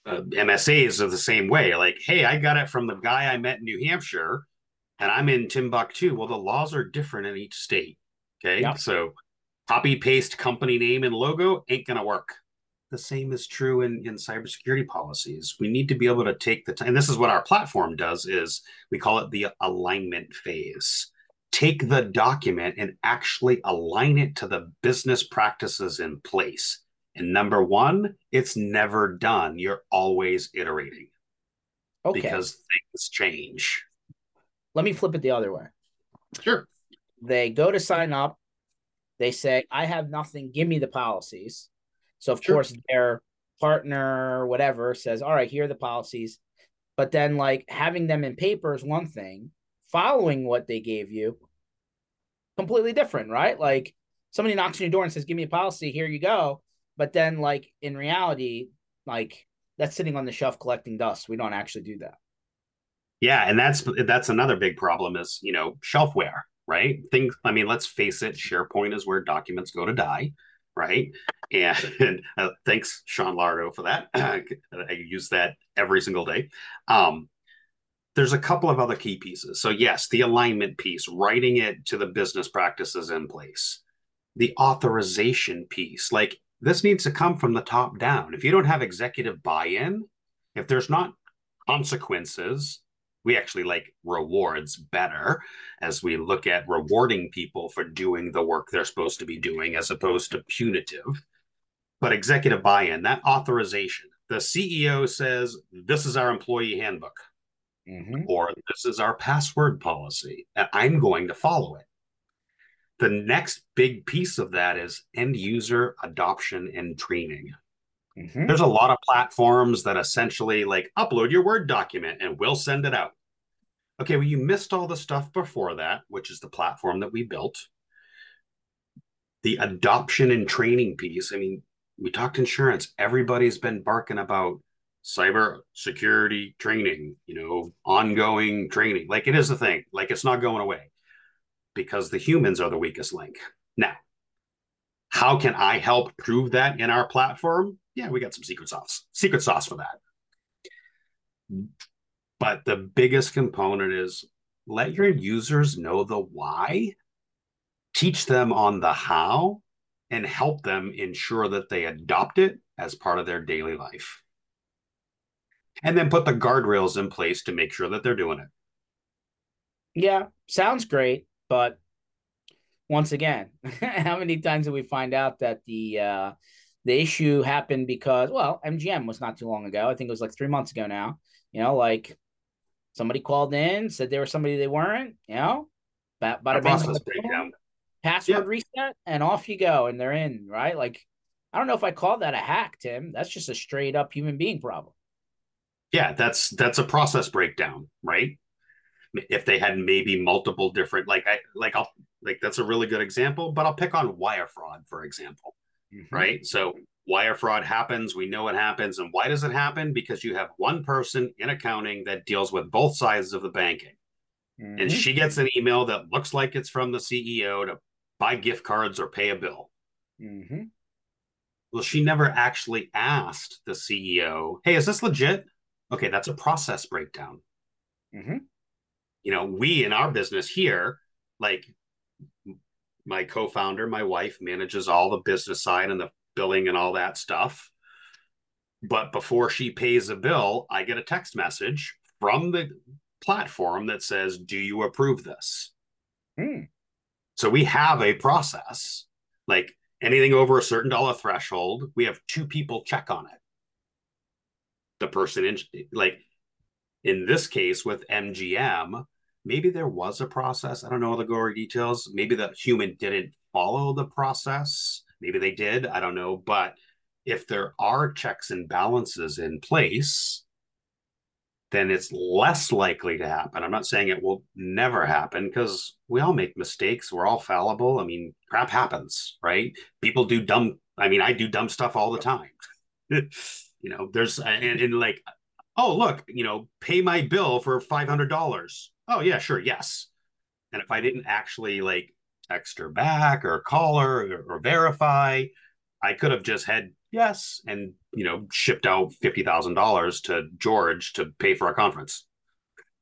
Uh, MSAs are the same way. Like, hey, I got it from the guy I met in New Hampshire, and I'm in Timbuktu. Well, the laws are different in each state. Okay, yep. so copy paste company name and logo ain't gonna work. The same is true in in cybersecurity policies. We need to be able to take the time. And this is what our platform does: is we call it the alignment phase take the document and actually align it to the business practices in place. And number one, it's never done. You're always iterating. Okay. Because things change. Let me flip it the other way. Sure. They go to sign up. They say, I have nothing. Give me the policies. So, of sure. course, their partner, whatever, says, All right, here are the policies. But then, like, having them in paper is one thing following what they gave you completely different, right? Like somebody knocks on your door and says, "Give me a policy, here you go," but then like in reality, like that's sitting on the shelf collecting dust. We don't actually do that. Yeah, and that's that's another big problem is you know shelfware, right? Things. I mean, let's face it, SharePoint is where documents go to die, right? And, uh, thanks, Sean Lardo, for that. I use that every single day. Um, there's a couple of other key pieces. So, yes, the alignment piece, writing it to the business practices in place, the authorization piece, like this needs to come from the top down. If you don't have executive buy in, if there's not consequences, we actually like rewards better as we look at rewarding people for doing the work they're supposed to be doing as opposed to punitive. But executive buy in, that authorization, the CEO says, This is our employee handbook mm-hmm. or this is our password policy, and I'm going to follow it. The next big piece of that is end user adoption and training. Mm-hmm. There's a lot of platforms that essentially like upload your Word document and we'll send it out. Okay, well, you missed all the stuff before that, which is the platform that we built. The adoption and training piece. I mean, we talked insurance. Everybody's been barking about cyber security training, you know, ongoing training. Like it is a thing. Like it's not going away because the humans are the weakest link. Now, how can I help prove that in our platform? Yeah, we got some secret sauce. Secret sauce for that. But the biggest component is let your users know the why, teach them on the how, and help them ensure that they adopt it as part of their daily life and then put the guardrails in place to make sure that they're doing it. Yeah, sounds great, but once again, how many times do we find out that the uh, the issue happened because well, MGM was not too long ago. I think it was like three months ago now. You know, like somebody called in, said they were somebody they weren't. You know, but but process breakdown, password reset, and off you go, and they're in. Right, like I don't know if I call that a hack, Tim. That's just a straight up human being problem yeah that's that's a process breakdown right if they had maybe multiple different like i like i'll like that's a really good example but i'll pick on wire fraud for example mm-hmm. right so wire fraud happens we know it happens and why does it happen because you have one person in accounting that deals with both sides of the banking mm-hmm. and she gets an email that looks like it's from the ceo to buy gift cards or pay a bill. Mm-hmm. Well, she never actually asked the CEO, hey, is this legit? Okay, that's a process breakdown. Mm-hmm. You know, we in our business here, like my co-founder, my wife manages all the business side and the billing and all that stuff. But before she pays a bill, I get a text message from the platform that says, Do you approve this? Hmm. So we have a process. Like anything over a certain dollar threshold, we have two people check on it. The person in like in this case with MGM, maybe there was a process. I don't know all the gory details. Maybe the human didn't follow the process. Maybe they did. I don't know. But if there are checks and balances in place, then it's less likely to happen. I'm not saying it will never happen because we all make mistakes. We're all fallible. I mean, crap happens, right? People do dumb. I mean, I do dumb stuff all the time. you know, there's and, and like, oh look, you know, pay my bill for five hundred dollars. Oh yeah, sure, yes. And if I didn't actually like text her back or call her or, or verify, I could have just had yes and you know shipped out fifty thousand dollars to George to pay for a conference.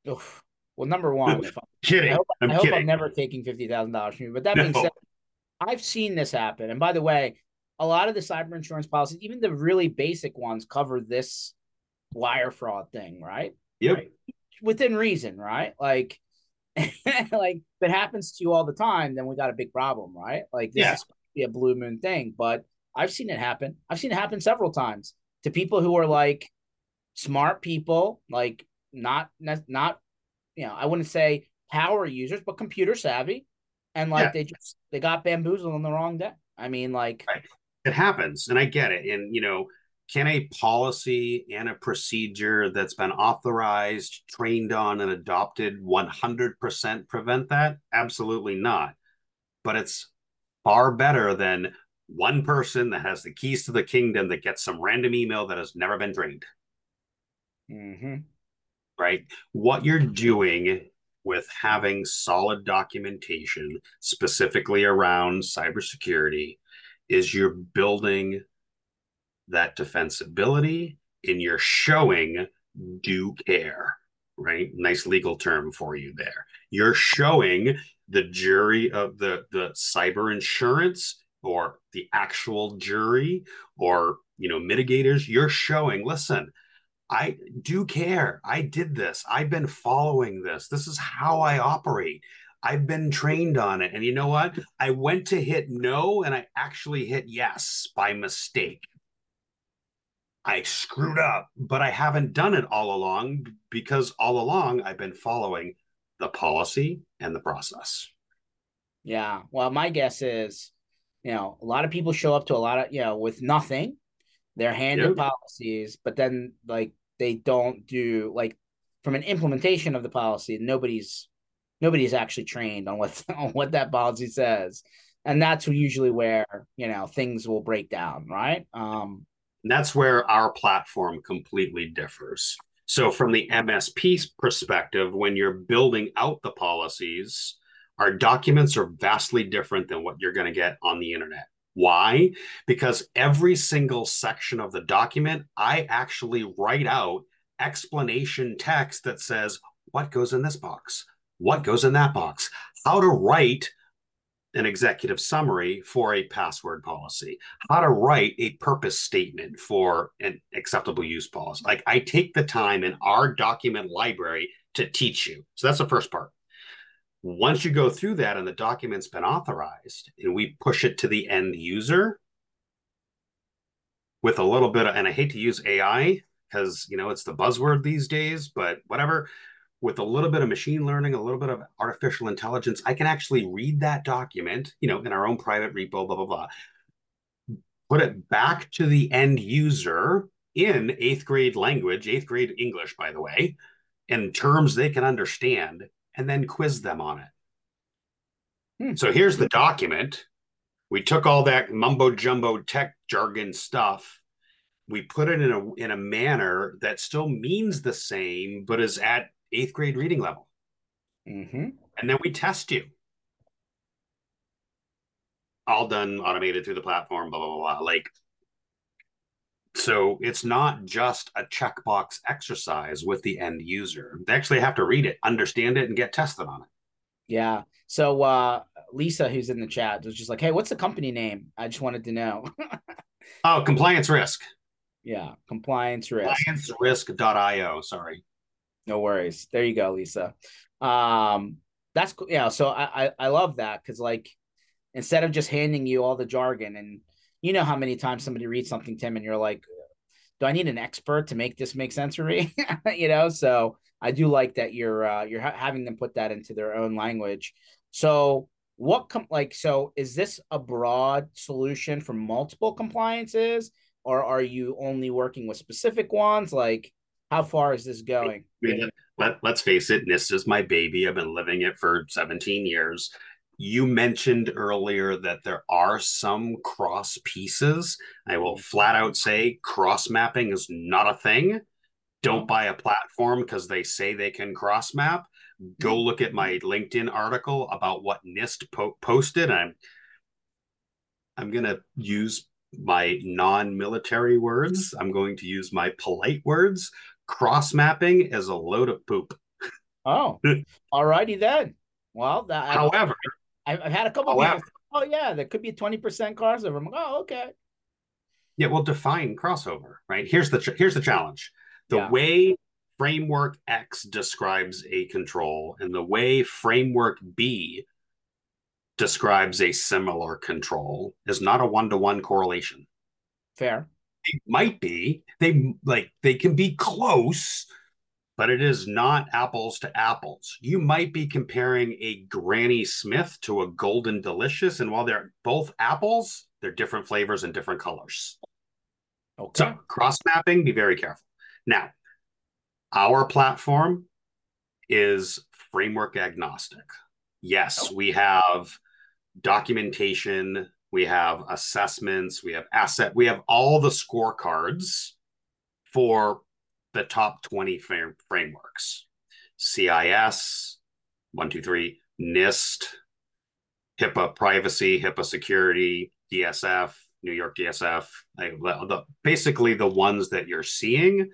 Oof. Well, number one, if I'm kidding, I hope, I'm I hope kidding. I'm never taking fifty thousand dollars from you. But that being No. said, I've seen this happen. And by the way, a lot of the cyber insurance policies, even the really basic ones, cover this wire fraud thing, right? Yep. Right. Within reason, right? Like, like if it happens to you all the time, then we got a big problem, right? Like this Yeah. is be a blue moon thing, but I've seen it happen. I've seen it happen several times to people who are like smart people, like not not you know, I wouldn't say power users, but computer savvy, and like Yeah. they just they got bamboozled on the wrong day. I mean, like Right. It happens, and I get it. And you know, can a policy and a procedure that's been authorized, trained on, and adopted 100% prevent that? Absolutely not. But it's far better than one person that has the keys to the kingdom that gets some random email that has never been trained. mhm. right? What you're doing with having solid documentation, specifically around cybersecurity, is you're building that defensibility and you're showing due care, right? Nice legal term for you there. You're showing the jury of the, the cyber insurance or the actual jury or you know mitigators you're showing listen I do care. I did this. I've been following this. This is how I operate. I've been trained on it. And you know what? I went to hit no and I actually hit yes by mistake. I screwed up, but I haven't done it all along because all along I've been following the policy and the process. Yeah. Well, my guess is, you know, a lot of people show up to a lot of, you know, with nothing. They're handed Yep. policies, but then like they don't do like from an implementation of the policy, nobody's nobody's actually trained on what on what that policy says. And that's usually where, you know, things will break down, right? Um And that's where our platform completely differs. So, from the MSP perspective, when you're building out the policies, our documents are vastly different than what you're going to get on the internet. Why? Because every single section of the document, I actually write out explanation text that says what goes in this box, what goes in that box, how to write an executive summary for a password policy, how to write a purpose statement for an acceptable use policy. Like I take the time in our document library to teach you. So that's the first part. Once you go through that and the document's been authorized and we push it to the end user with a little bit of, and I hate to use AI because, you know, it's the buzzword these days, but whatever, with a little bit of machine learning, a little bit of artificial intelligence, I can actually read that document, you know, in our own private repo, blah, blah, blah, put it back to the end user in eighth grade language, eighth grade English, by the way, in terms they can understand, and then quiz them on it. Hmm. So here's the document. We took all that mumbo jumbo tech jargon stuff. We put it in a in a manner that still means the same, but is at eighth grade reading level. mhm. And then we test you. all done automated through the platform, blah, blah, blah, blah. Like, so it's not just a checkbox exercise with the end user. They actually have to read it, understand it, and get tested on it. Yeah. So uh Lisa, who's in the chat, was just like, "Hey, what's the company name?" I just wanted to know. oh, compliance risk. Yeah, compliance risk. Compliancerisk.io. Sorry. No worries. There you go, Lisa. Um, that's yeah. So I I, I love that because like instead of just handing you all the jargon and you know how many times somebody reads something, Tim, and you're like, do I need an expert to make this make sense for me? you know, so I do like that you're uh, you're ha- having them put that into their own language. So what com- like so is this a broad solution for multiple compliances or are you only working with specific ones like how far is this going let, let's face it NIST is my baby i've been living it for 17 years you mentioned earlier that there are some cross pieces i will flat out say cross mapping is not a thing don't buy a platform because they say they can cross map go look at my LinkedIn article about what NIST po- posted. I'm I'm gonna use my non-military words. I'm going to use my polite words. Cross mapping is a load of poop. Oh, all righty then. Well, that, however, I've, I've had a couple. However, people, oh yeah, there could be a twenty percent crossover. I'm like, oh okay. Yeah, well, define crossover, right? Here's the ch- here's the challenge. The yeah. way framework X describes a control and the way framework B describes a similar control is not a one-to-one correlation. Fair. It might be. They like they can be close, but it is not apples to apples. You might be comparing a Granny Smith to a Golden Delicious, and while they're both apples, they're different flavors and different colors. Okay. So cross mapping, be very careful. Now, our platform is framework agnostic. Yes, oh. we have documentation, we have assessments, we have asset, we have all the scorecards for the top 20 frame, frameworks. CIS, 123, NIST, HIPAA privacy, HIPAA security, DSF, New York DSF, like the, basically the ones that you're seeing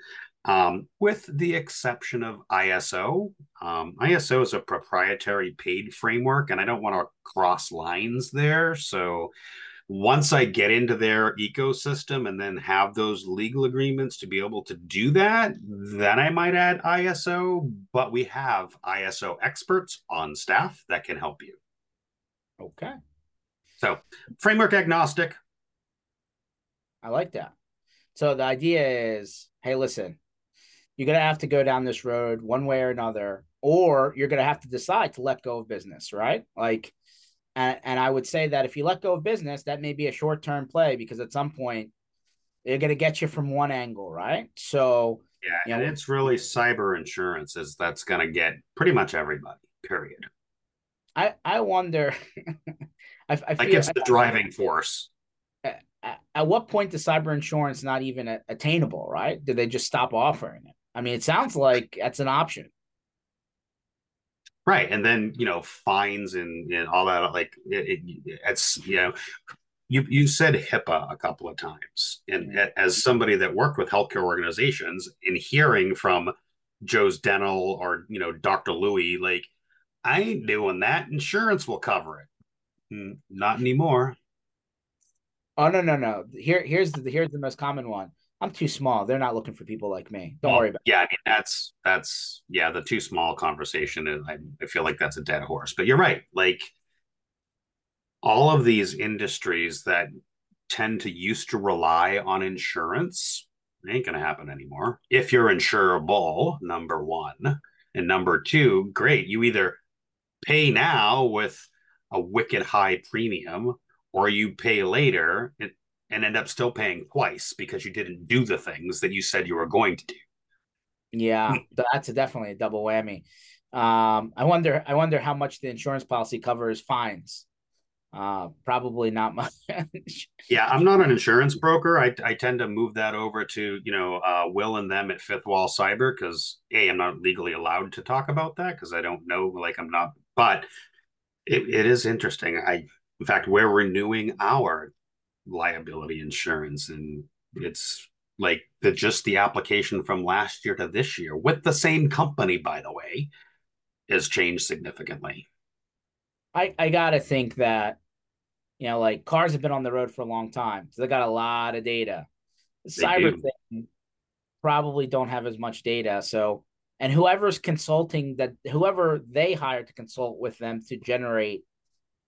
um, with the exception of ISO. Um, ISO is a proprietary paid framework, and I don't want to cross lines there. So once I get into their ecosystem and then have those legal agreements to be able to do that, then I might add ISO. But we have ISO experts on staff that can help you. Okay. So framework agnostic. I like that. So the idea is hey, listen, you're going to have to go down this road one way or another, or you're going to have to decide to let go of business, right? Like, and, and I would say that if you let go of business, that may be a short term play because at some point they're going to get you from one angle, right? So, yeah, you know, and it's really cyber insurance is that's going to get pretty much everybody. Period. I I wonder. I, I like it's the driving force. At, at, what point does cyber insurance not even attainable? Right? Did they just stop offering it? I mean, it sounds like that's an option. Right. And then, you know, fines and, and all that, like it, it, it's, you know, you, you said HIPAA a couple of times. And mm-hmm. as somebody that worked with healthcare organizations in hearing from Joe's Dental or, you know, Dr. Louie, like, I ain't doing that. Insurance will cover it. Mm, not anymore. Oh no no no! Here here's the here's the most common one. I'm too small. They're not looking for people like me. Don't well, worry about. Yeah, I mean that's that's yeah the too small conversation. And I, I feel like that's a dead horse. But you're right. Like all of these industries that tend to used to rely on insurance ain't going to happen anymore. If you're insurable, number one, and number two, great. You either pay now with a wicked high premium, or you pay later and end up still paying twice because you didn't do the things that you said you were going to do. Yeah, that's a, definitely a double whammy. Um, I wonder, I wonder how much the insurance policy covers fines. Uh, probably not much. yeah, I'm not an insurance broker. I, I tend to move that over to you know uh, Will and them at Fifth Wall Cyber because a I'm not legally allowed to talk about that because I don't know. Like I'm not, but it, it is interesting. I In fact, we're renewing our liability insurance, and it's like the just the application from last year to this year with the same company, by the way, has changed significantly. I I gotta think that you know, like cars have been on the road for a long time, so they got a lot of data. The cyber thing probably don't have as much data, so and whoever's consulting that whoever they hire to consult with them to generate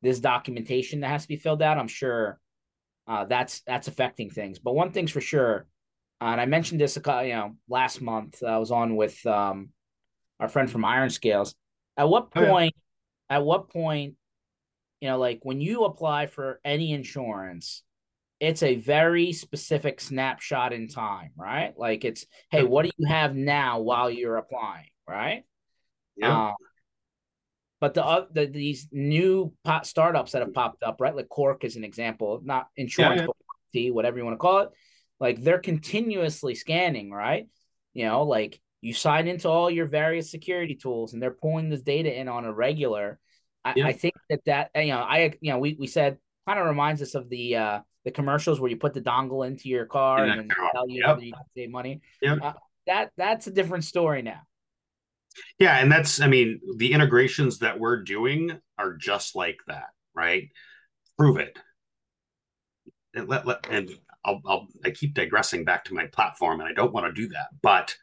this documentation that has to be filled out, I'm sure uh, that's that's affecting things. But one thing's for sure, uh, and I mentioned this, a you know, last month I was on with um, our friend from Ironscales. At what point? Oh, yeah. At what point? You know, like when you apply for any insurance, it's a very specific snapshot in time, right? Like it's, hey, what do you have now while you're applying, right? Yeah. Um, but the, uh, the these new pot startups that have popped up, right? Like Cork is an example, not insurance, yeah, yeah. whatever you want to call it. Like they're continuously scanning, right? You know, like you sign into all your various security tools, and they're pulling this data in on a regular. I, yeah. I think that that you know, I you know, we we said kind of reminds us of the uh the commercials where you put the dongle into your car and, and tell you yep. you can save money. Yeah, uh, that that's a different story now. Yeah, and that's I mean the integrations that we're doing are just like that, right? Prove it. And let, let and I'll, I'll I keep digressing back to my platform, and I don't want to do that, but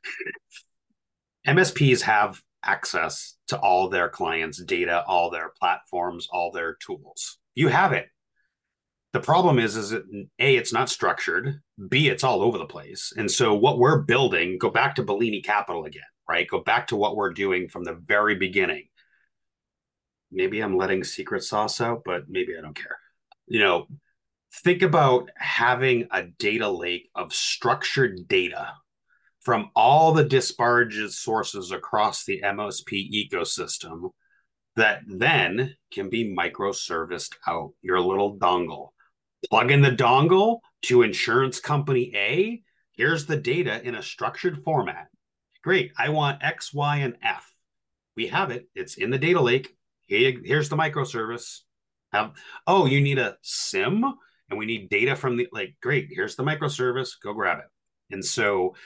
MSPs have access to all their clients' data, all their platforms, all their tools. You have it. The problem is, is it a it's not structured. B it's all over the place. And so what we're building, go back to Bellini Capital again right? Go back to what we're doing from the very beginning. Maybe I'm letting secret sauce out, but maybe I don't care. You know, think about having a data lake of structured data from all the disparaged sources across the MSP ecosystem that then can be microserviced out your little dongle. Plug in the dongle to insurance company A. Here's the data in a structured format. Great. I want X, Y, and F. We have it. It's in the data lake. Here, here's the microservice. Have oh, you need a SIEM and we need data from the like, great, here's the microservice. Go grab it. And so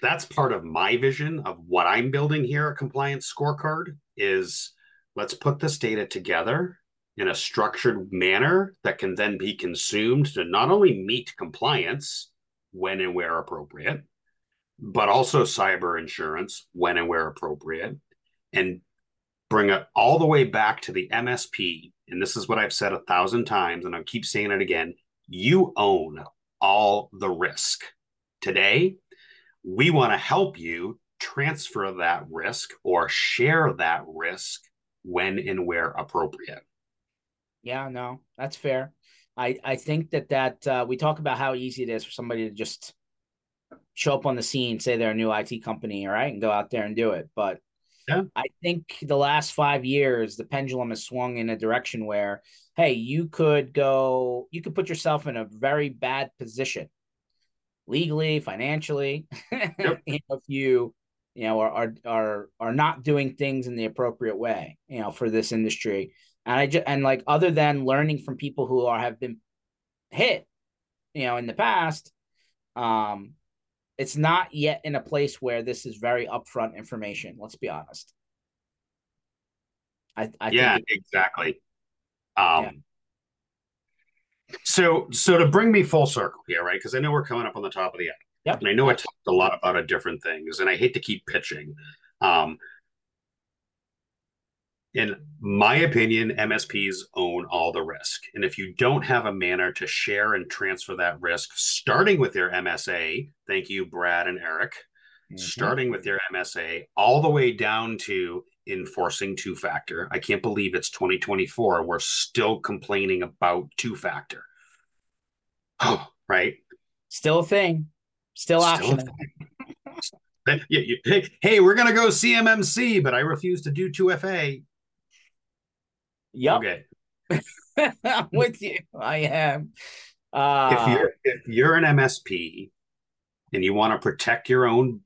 that's part of my vision of what I'm building here a compliance scorecard is let's put this data together in a structured manner that can then be consumed to not only meet compliance when and where appropriate, but also cyber insurance when and where appropriate, and bring it all the way back to the MSP. And this is what I've said a thousand times, and I keep saying it again you own all the risk. Today, we want to help you transfer that risk or share that risk when and where appropriate. Yeah, no, that's fair. I I think that that uh, we talk about how easy it is for somebody to just show up on the scene, say they're a new IT company, all right, and go out there and do it. But yeah. I think the last five years, the pendulum has swung in a direction where, hey, you could go, you could put yourself in a very bad position legally, financially, yep. if you, you know, are, are are are not doing things in the appropriate way, you know, for this industry. And I just and like other than learning from people who are have been hit, you know, in the past, um, it's not yet in a place where this is very upfront information. Let's be honest. I, I yeah, exactly. Um, yeah. So, so to bring me full circle here, right? Because I know we're coming up on the top of the hour. Yep. And I know I talked a lot about a different things, and I hate to keep pitching. Um, in my opinion, MSPs own all the risk. And if you don't have a manner to share and transfer that risk, starting with your MSA, thank you, Brad and Eric, mm-hmm. starting with your MSA, all the way down to enforcing two factor. I can't believe it's 2024. We're still complaining about two factor. Oh, right. Still a thing. Still, Still optional. hey, hey, we're going to go CMMC, but I refuse to do 2FA. Yep. Okay. I'm with you. I am. Uh, if you're if you're an MSP and you want to protect your own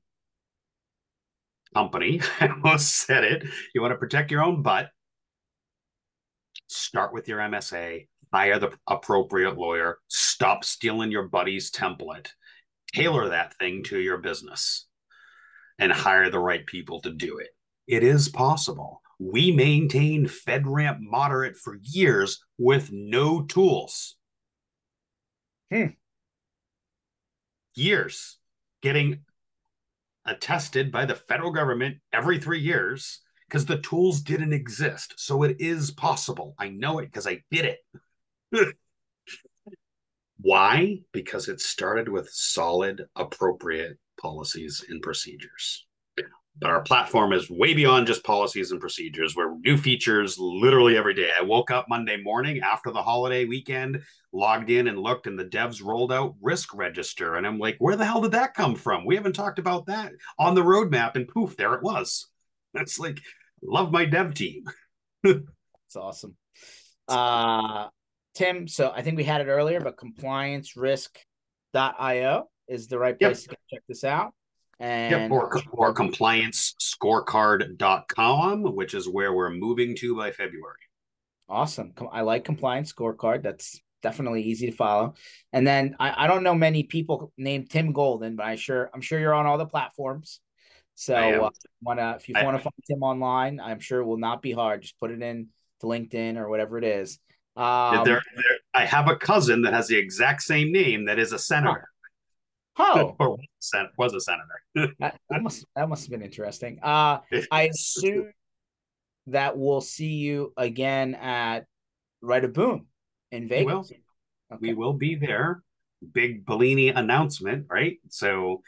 company, I almost said it. You want to protect your own butt. start with your MSA, hire the appropriate lawyer, stop stealing your buddy's template, tailor that thing to your business, and hire the right people to do it. It is possible. We maintained FedRAMP moderate for years with no tools. Hmm. Years getting attested by the federal government every three years because the tools didn't exist. So it is possible. I know it because I did it. Why? Because it started with solid, appropriate policies and procedures. But our platform is way beyond just policies and procedures. We're new features literally every day. I woke up Monday morning after the holiday weekend, logged in and looked, and the devs rolled out risk register. And I'm like, where the hell did that come from? We haven't talked about that on the roadmap. And poof, there it was. That's like, love my dev team. It's awesome. Uh, Tim, so I think we had it earlier, but compliancerisk.io is the right place yep. to check this out. And yep, or, or compliancescorecard.com, which is where we're moving to by February. Awesome. I like compliance scorecard. That's definitely easy to follow. And then I, I don't know many people named Tim Golden, but I sure I'm sure you're on all the platforms. So uh, wanna if you want to find Tim online, I'm sure it will not be hard. Just put it in to LinkedIn or whatever it is. Um, there, there, I have a cousin that has the exact same name that is a senator. Oh, or was a senator. that, that, must that must have been interesting. Uh, I assume that we'll see you again at Right of Boom in Vegas. We will, okay. we will be there. Big Bellini announcement, right? So,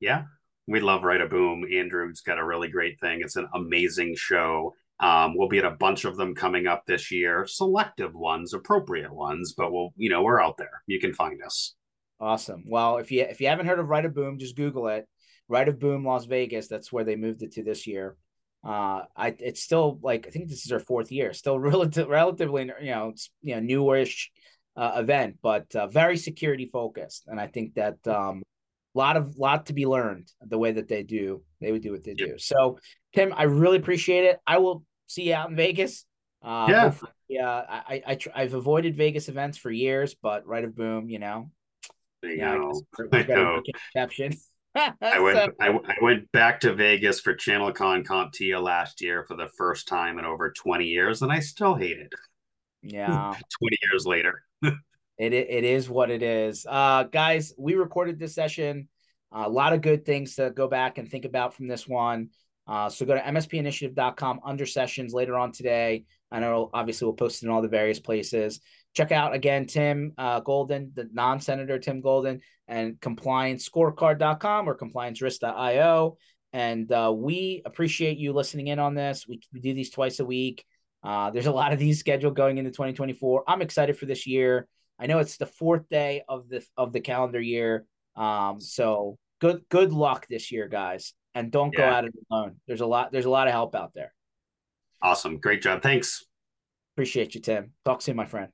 yeah, we love Right of Boom. Andrew's got a really great thing. It's an amazing show. Um, we'll be at a bunch of them coming up this year, selective ones, appropriate ones, but we'll, you know, we're out there. You can find us. Awesome. Well, if you if you haven't heard of Right of Boom, just Google it. Right of Boom Las Vegas. That's where they moved it to this year. Uh, I it's still like I think this is our fourth year. Still relative, relatively, you know, it's you know newish uh, event, but uh, very security focused. And I think that um, a lot of lot to be learned the way that they do. They would do what they yep. do. So, Tim, I really appreciate it. I will see you out in Vegas. Uh, yeah, yeah. I, I I've avoided Vegas events for years, but Right of Boom, you know, yeah, I, I know. Exception. I went. so, I, I, went back to Vegas for ChannelCon CompTIA last year for the first time in over twenty years, and I still hate it. Yeah, twenty years later. it it is what it is, uh, guys. We recorded this session. Uh, a lot of good things to go back and think about from this one. Uh, so go to mspinitiative.com under sessions later on today. I know obviously we'll post it in all the various places. Check out again Tim uh, Golden, the non senator Tim Golden, and compliancescorecard.com or compliancerisk.io. And uh, we appreciate you listening in on this. We, we do these twice a week. Uh, there's a lot of these scheduled going into 2024. I'm excited for this year. I know it's the fourth day of the of the calendar year. Um, so good good luck this year, guys, and don't yeah. go at it alone. There's a lot there's a lot of help out there. Awesome, great job. Thanks. Appreciate you, Tim. Talk soon, my friend.